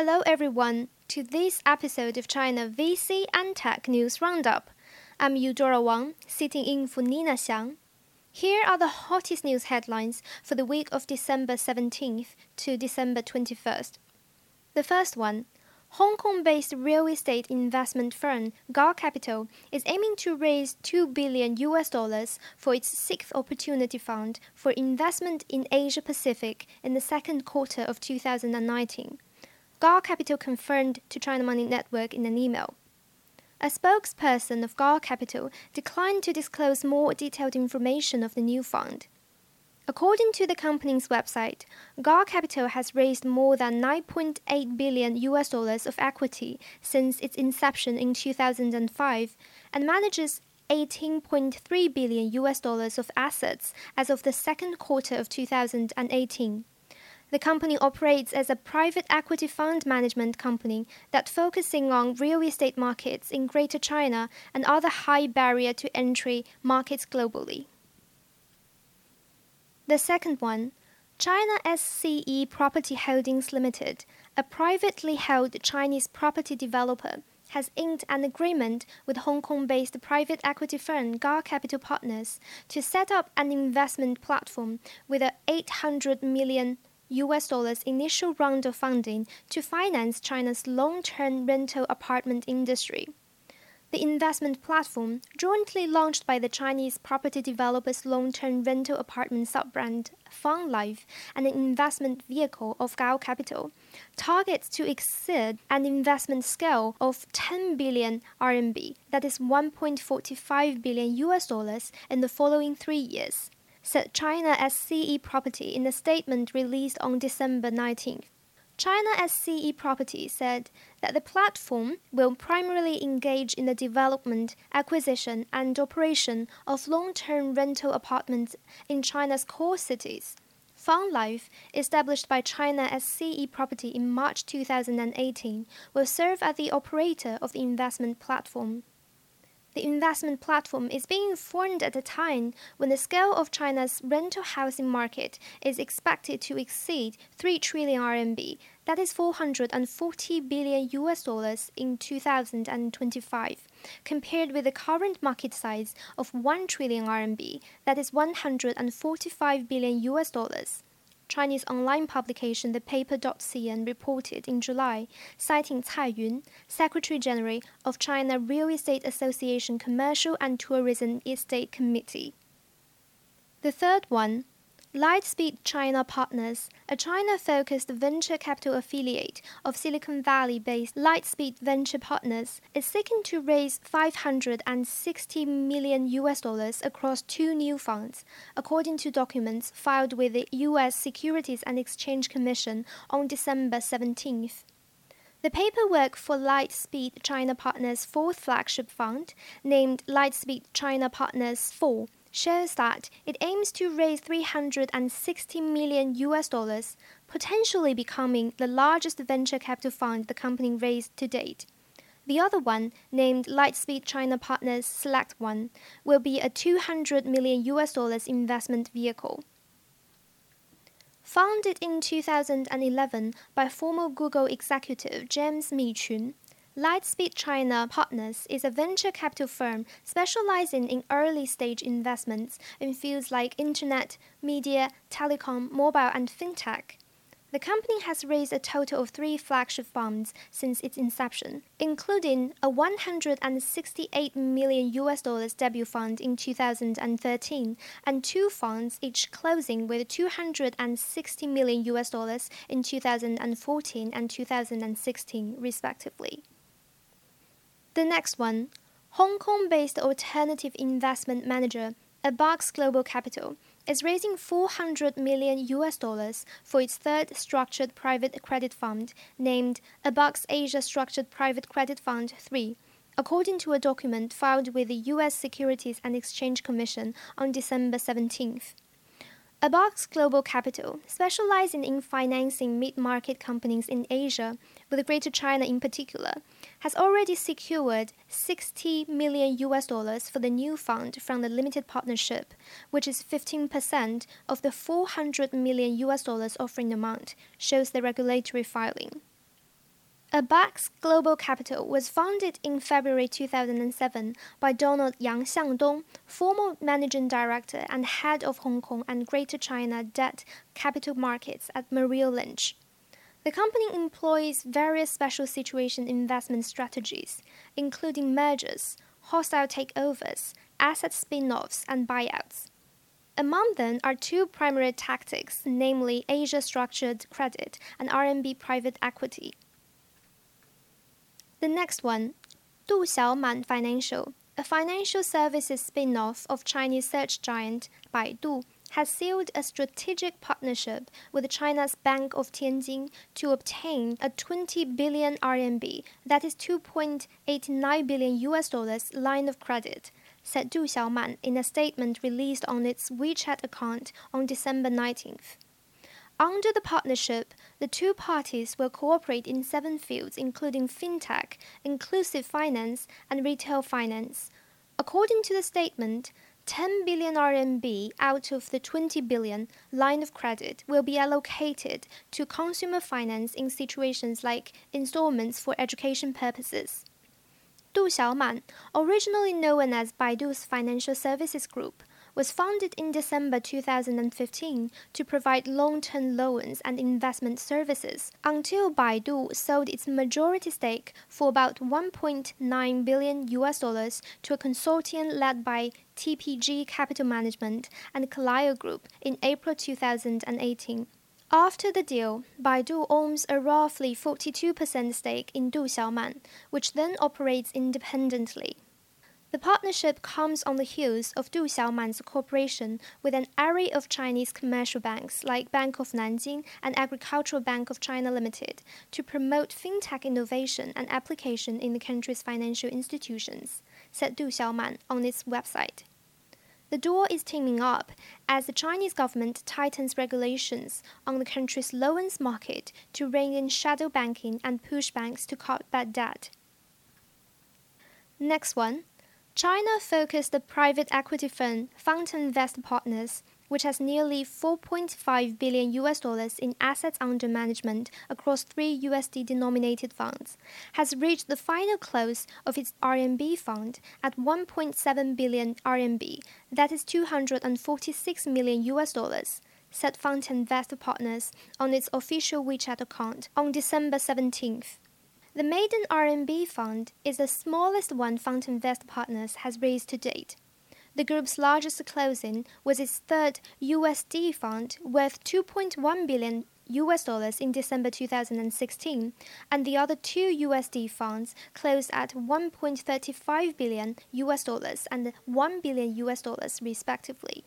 Hello, everyone, to this episode of China VC and Tech News Roundup. I'm Eudora Wang, sitting in for Nina Xiang. Here are the hottest news headlines for the week of December 17th to December 21st. The first one Hong Kong based real estate investment firm Gaw Capital is aiming to raise 2 billion US dollars for its sixth opportunity fund for investment in Asia Pacific in the second quarter of 2019. Gaw Capital confirmed to China Money Network in an email. A spokesperson of Gaw Capital declined to disclose more detailed information of the new fund. According to the company's website, Gaw Capital has raised more than 9.8 billion US dollars of equity since its inception in 2005 and manages 18.3 billion US dollars of assets as of the second quarter of 2018. The company operates as a private equity fund management company that focusing on real estate markets in Greater China and other high barrier to entry markets globally. The second one, China SCE Property Holdings Limited, a privately held Chinese property developer, has inked an agreement with Hong Kong based private equity firm Gaw Capital Partners to set up an investment platform with a 800 million US dollars initial round of funding to finance China's long term rental apartment industry. The investment platform, jointly launched by the Chinese property developers long term rental apartment sub brand FunLive and an investment vehicle of Gaw Capital, targets to exceed an investment scale of 10 billion RMB, that is 1.45 billion US dollars, in the following three years said China SCE Property in a statement released on December 19th. China SCE Property said that the platform will primarily engage in the development, acquisition, and operation of long term rental apartments in China's core cities. FunLive, established by China SCE Property in March 2018, will serve as the operator of the investment platform. The investment platform is being formed at a time when the scale of China's rental housing market is expected to exceed 3 trillion RMB, that is 440 billion US dollars in 2025, compared with the current market size of 1 trillion RMB, that is 145 billion US dollars. Chinese online publication The Paper.cn reported in July, citing Cai Yun, Secretary General of China Real Estate Association Commercial and Tourism Estate Committee. The third one, Lightspeed China Partners, a China focused venture capital affiliate of Silicon Valley based Lightspeed Venture Partners, is seeking to raise 560 million US dollars across two new funds, according to documents filed with the US Securities and Exchange Commission on December 17th. The paperwork for Lightspeed China Partners' fourth flagship fund, named Lightspeed China Partners 4, shows that it aims to raise 360 million US dollars, potentially becoming the largest venture capital fund the company raised to date. The other one, named Lightspeed China Partners Select One, will be a 200 million US dollars investment vehicle. Founded in 2011 by former Google executive James Mi Qun, Lightspeed China Partners is a venture capital firm specializing in early stage investments in fields like internet, media, telecom, mobile, and fintech. The company has raised a total of three flagship funds since its inception, including a 168 million US dollars debut fund in 2013 and two funds each closing with 260 million US dollars in 2014 and 2016 respectively. The next one, Hong Kong based alternative investment manager, Abax Global Capital, is raising 400 million US dollars for its third structured private credit fund named Abax Asia Structured Private Credit Fund 3, according to a document filed with the US Securities and Exchange Commission on December 17th. Abax Global Capital, specializing in financing mid market companies in Asia, with Greater China in particular, has already secured 60 million US dollars for the new fund from the limited partnership, which is 15% of the 400 million US dollars offering amount, shows the regulatory filing. Abax Global Capital was founded in February 2007 by Donald Yang Xiangdong, former managing director and head of Hong Kong and Greater China debt capital markets at Merrill Lynch. The company employs various special situation investment strategies, including mergers, hostile takeovers, asset spin offs, and buyouts. Among them are two primary tactics, namely Asia structured credit and RMB private equity. The next one, Du Xiaoman Financial, a financial services spin-off of Chinese search giant Baidu, has sealed a strategic partnership with China's Bank of Tianjin to obtain a 20 billion RMB, that is 2.89 billion US dollars line of credit, said Du Xiaoman in a statement released on its WeChat account on December 19th. Under the partnership, the two parties will cooperate in seven fields, including fintech, inclusive finance, and retail finance. According to the statement, 10 billion RMB out of the 20 billion line of credit will be allocated to consumer finance in situations like installments for education purposes. Du Xiaoman, originally known as Baidu's Financial Services Group, was founded in December 2015 to provide long-term loans and investment services until Baidu sold its majority stake for about 1.9 billion US dollars to a consortium led by TPG Capital Management and Carlyle Group in April 2018. After the deal, Baidu owns a roughly 42% stake in Du Xiaoman, which then operates independently. The partnership comes on the heels of Du Xiaoman's cooperation with an array of Chinese commercial banks like Bank of Nanjing and Agricultural Bank of China Limited to promote fintech innovation and application in the country's financial institutions, said Du Xiaoman on its website. The duo is teaming up as the Chinese government tightens regulations on the country's loans market to rein in shadow banking and push banks to cut bad debt. Next one China focused the private equity fund FountainVest Partners, which has nearly 4.5 billion US dollars in assets under management across three USD denominated funds, has reached the final close of its RMB fund at 1.7 billion RMB, that is 246 million US dollars said Fountain FountainVest Partners on its official WeChat account on December 17th. The maiden RMB fund is the smallest one FountainVest Partners has raised to date. The group's largest closing was its third USD fund worth 2.1 billion US dollars in December 2016, and the other two USD funds closed at 1.35 billion US dollars and 1 billion US dollars respectively.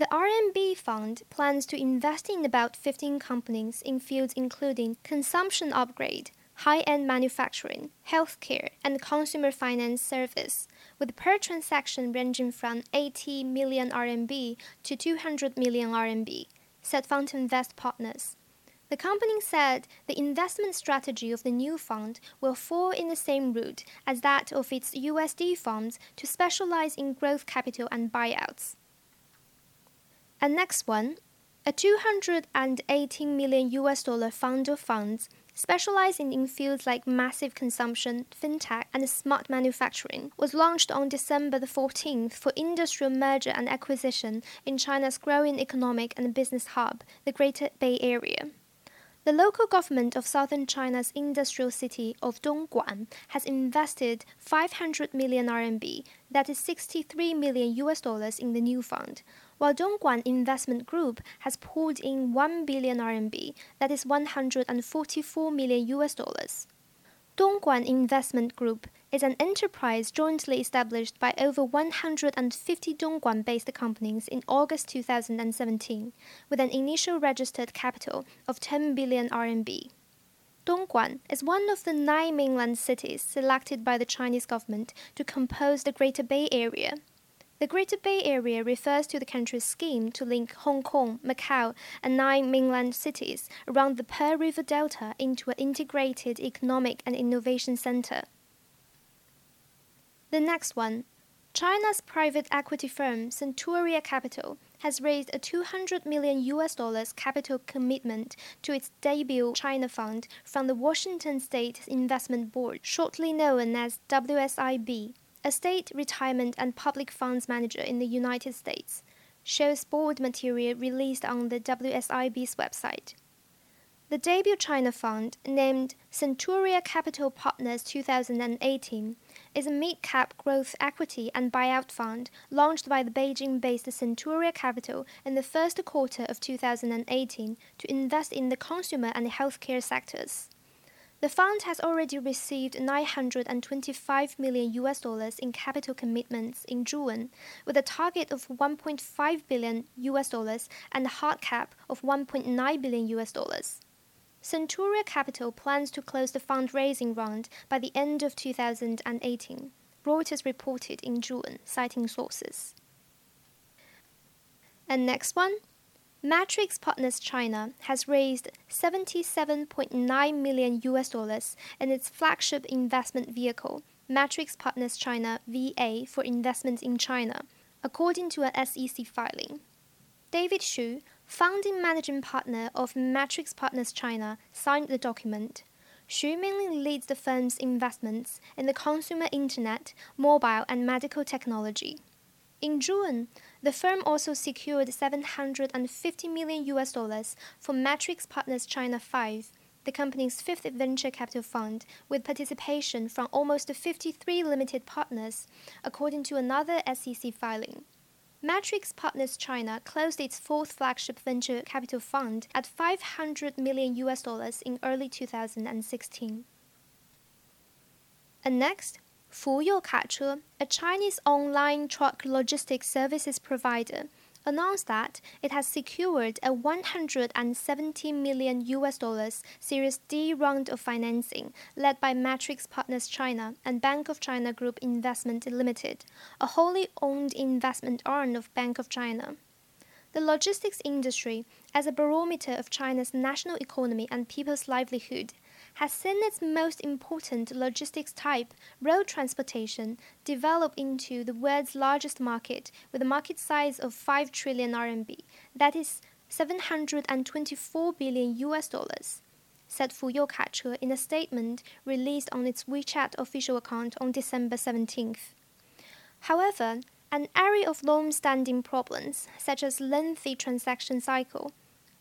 The RMB fund plans to invest in about 15 companies in fields including consumption upgrade, high-end manufacturing, healthcare, and consumer finance service, with per transaction ranging from 80 million RMB to 200 million RMB, said FountainVest Partners. The company said the investment strategy of the new fund will fall in the same route as that of its USD funds to specialize in growth capital and buyouts. And next one, a 218 million US dollar fund of funds specializing in fields like massive consumption, fintech, and smart manufacturing, was launched on December the 14th for industrial merger and acquisition in China's growing economic and business hub, the Greater Bay Area. The local government of southern China's industrial city of Dongguan has invested 500 million RMB, that is 63 million US dollars in the new fund, while Dongguan Investment Group has pulled in 1 billion RMB, that is 144 million US dollars. Dongguan Investment Group is an enterprise jointly established by over 150 Dongguan based companies in August 2017, with an initial registered capital of 10 billion RMB. Dongguan is one of the nine mainland cities selected by the Chinese government to compose the Greater Bay Area. The Greater Bay Area refers to the country's scheme to link Hong Kong, Macau, and nine mainland cities around the Pearl River Delta into an integrated economic and innovation center. The next one, China's private equity firm Centurium Capital has raised a 200 million US dollars capital commitment to its debut China fund from the Washington State Investment Board, shortly known as WSIB, a state retirement and public funds manager in the United States, shows board material released on the WSIB's website. The debut China fund, named Centurium Capital Partners 2018, is a mid-cap growth equity and buyout fund launched by the Beijing-based Centurium Capital in the first quarter of 2018 to invest in the consumer and healthcare sectors. The fund has already received 925 million US dollars in capital commitments in June, with a target of 1.5 billion US dollars and a hard cap of 1.9 billion US dollars. Centurium Capital plans to close the fundraising round by the end of 2018, Reuters reported in June, citing sources. And next one Matrix Partners China has raised 77.9 million US dollars in its flagship investment vehicle, Matrix Partners China VA, for investments in China, according to a SEC filing. David Xu, founding managing partner of Matrix Partners China, signed the document. Xu mainly leads the firm's investments in the consumer internet, mobile, and medical technology. In June, the firm also secured 750 million US dollars from Matrix Partners China 5, the company's fifth venture capital fund, with participation from almost 53 limited partners, according to another SEC filing. Matrix Partners China closed its fourth flagship venture capital fund at 500 million US dollars in early 2016. And next, Fuyou Kache, a Chinese online truck logistics services provider, announced that it has secured a 170 million US dollars Series D round of financing led by Matrix Partners China and Bank of China Group Investment Limited, a wholly owned investment arm of Bank of China. The logistics industry, as a barometer of China's national economy and people's livelihood, has seen its most important logistics type, road transportation, develop into the world's largest market with a market size of 5 trillion RMB, that is 724 billion US dollars, said Fuyou Kache in a statement released on its WeChat official account on December 17th. However, an array of long-standing problems, such as lengthy transaction cycle,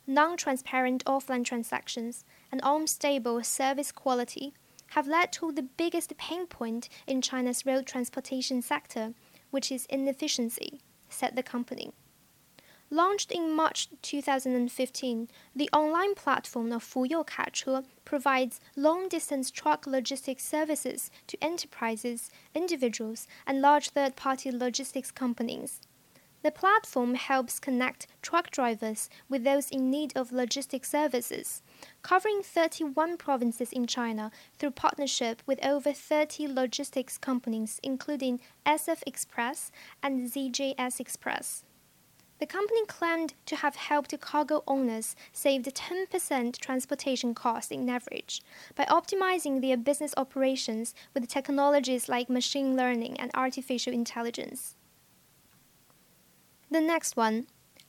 non-transparent offline transactions, and unstable service quality have led to the biggest pain point in China's road transportation sector, which is inefficiency, said the company. Launched in March 2015, the online platform of Fuyou Kache provides long distance truck logistics services to enterprises, individuals, and large third party logistics companies. The platform helps connect truck drivers with those in need of logistics services, covering 31 provinces in China through partnership with over 30 logistics companies, including SF Express and ZJS Express. The company claimed to have helped cargo owners save 10% transportation costs in average by optimizing their business operations with technologies like machine learning and artificial intelligence. The next one,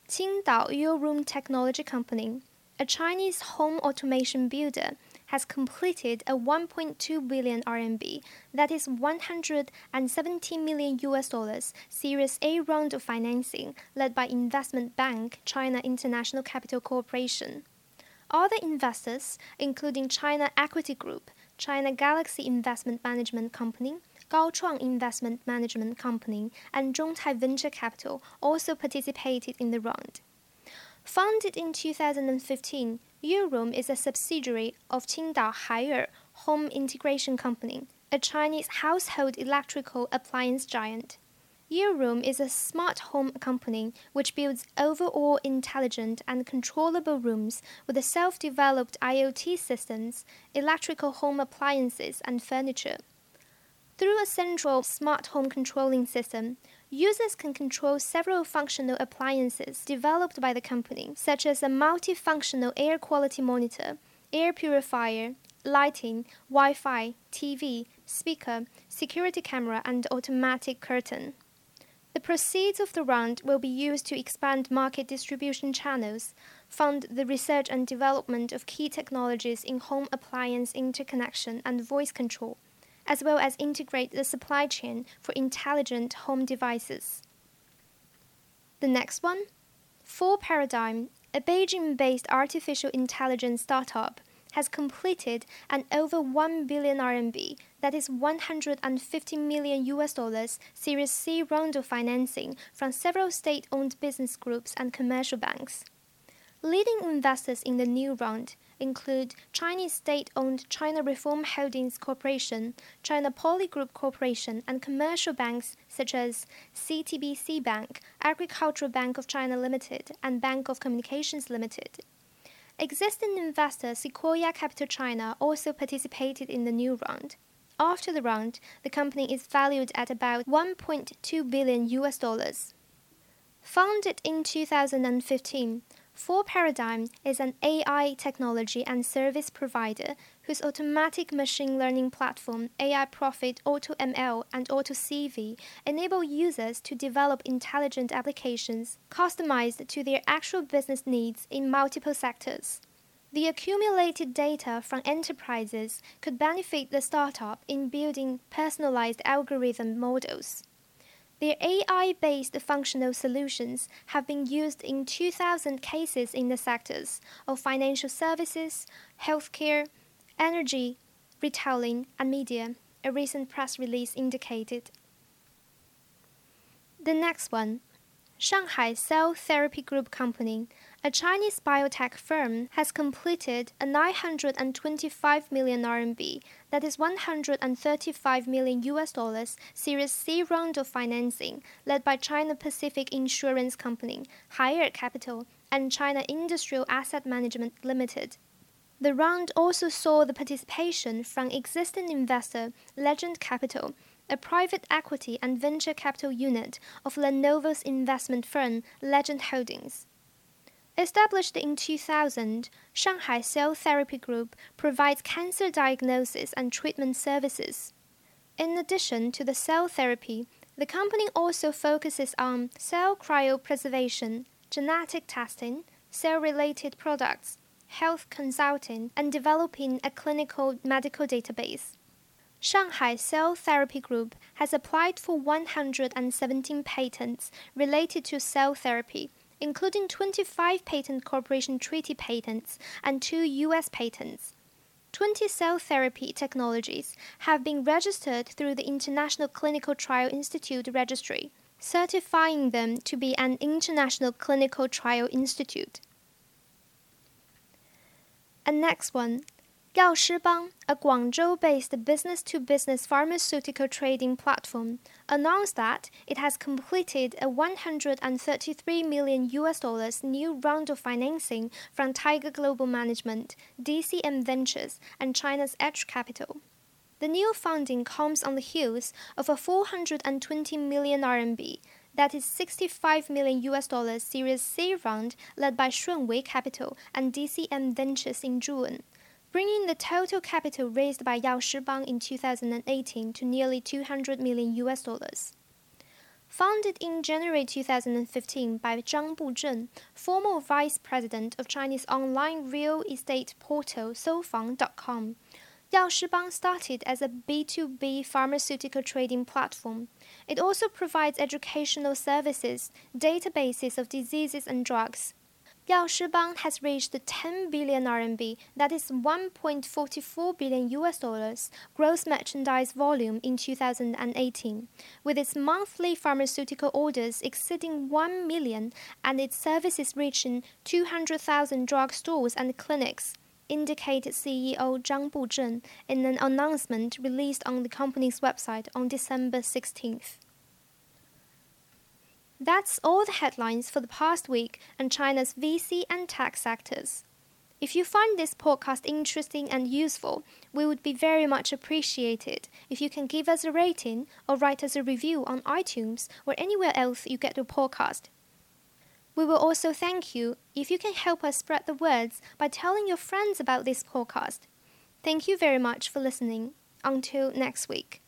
Qingdao Yooroom Technology Company, a Chinese home automation builder, has completed a 1.2 billion RMB, that is 117 million US dollars, Series A round of financing led by investment bank China International Capital Corporation. Other investors, including China Equity Group, China Galaxy Investment Management Company, Gaochuang Investment Management Company, and Zhongtai Venture Capital also participated in the round. Founded in 2015, Yooroom is a subsidiary of Qingdao Haier Home Integration Company, a Chinese household electrical appliance giant. Yooroom is a smart home company which builds overall intelligent and controllable rooms with a self developed IoT systems, electrical home appliances, and furniture. Through a central smart home controlling system, users can control several functional appliances developed by the company, such as a multifunctional air quality monitor, air purifier, lighting, Wi Fi, TV, speaker, security camera, and automatic curtain. The proceeds of the round will be used to expand market distribution channels, fund the research and development of key technologies in home appliance interconnection and voice control, as well as integrate the supply chain for intelligent home devices. The next one 4Paradigm, a Beijing based artificial intelligence startup, has completed an over 1 billion RMB, that is 150 million US dollars, Series C round of financing from several state owned business groups and commercial banks. Leading investors in the new round include Chinese state-owned China Reform Holdings Corporation, China Poly Group Corporation, and commercial banks such as CTBC Bank, Agricultural Bank of China Limited, and Bank of Communications Limited. Existing investor Sequoia Capital China also participated in the new round. After the round, the company is valued at about 1.2 billion US dollars. Founded in 2015, 4Paradigm is an AI technology and service provider whose automatic machine learning platform AI Prophet AutoML and AutoCV enable users to develop intelligent applications customized to their actual business needs in multiple sectors. The accumulated data from enterprises could benefit the startup in building personalized algorithm models. Their AI based functional solutions have been used in 2,000 cases in the sectors of financial services, healthcare, energy, retailing, and media, a recent press release indicated. The next one Shanghai Cell Therapy Group Company a Chinese biotech firm has completed a 925 million RMB, that is 135 million US dollars, Series C round of financing led by China Pacific Insurance Company, Haier Capital, and China Industrial Asset Management Limited. The round also saw the participation from existing investor Legend Capital, a private equity and venture capital unit of Lenovo's investment firm Legend Holdings. Established in 2000, Shanghai Cell Therapy Group provides cancer diagnosis and treatment services. In addition to the cell therapy, the company also focuses on cell cryopreservation, genetic testing, cell related products, health consulting, and developing a clinical medical database. Shanghai Cell Therapy Group has applied for 117 patents related to cell therapy including 25 patent corporation treaty patents and two U.S. patents. 20 cell therapy technologies have been registered through the International Clinical Trial Institute registry, certifying them to be an international clinical trial institute. And next one, Yao Shibang, a Guangzhou based business to business pharmaceutical trading platform, announced that it has completed a 133 million US dollars new round of financing from Tiger Global Management, DCM Ventures, and China's Edge Capital. The new funding comes on the heels of a 420 million RMB, that is 65 million US dollars Series C round led by Shunwei Capital and DCM Ventures in June bringing the total capital raised by Yao Shibang in 2018 to nearly 200 million US dollars. Founded in January 2015 by Zhang Buzhen, former vice president of Chinese online real estate portal Soufang.com, Yao Shibang started as a B2B pharmaceutical trading platform. It also provides educational services, databases of diseases and drugs, Yao Shibang has reached 10 billion RMB, that is 1.44 billion US dollars, gross merchandise volume in 2018, with its monthly pharmaceutical orders exceeding 1 million and its services reaching 200,000 drug stores and clinics indicated CEO Zhang Buzhen in an announcement released on the company's website on December 16th. That's all the headlines for the past week on China's VC and tech sectors. If you find this podcast interesting and useful, we would be very much appreciated if you can give us a rating or write us a review on iTunes or anywhere else you get your podcast. We will also thank you if you can help us spread the words by telling your friends about this podcast. Thank you very much for listening. Until next week.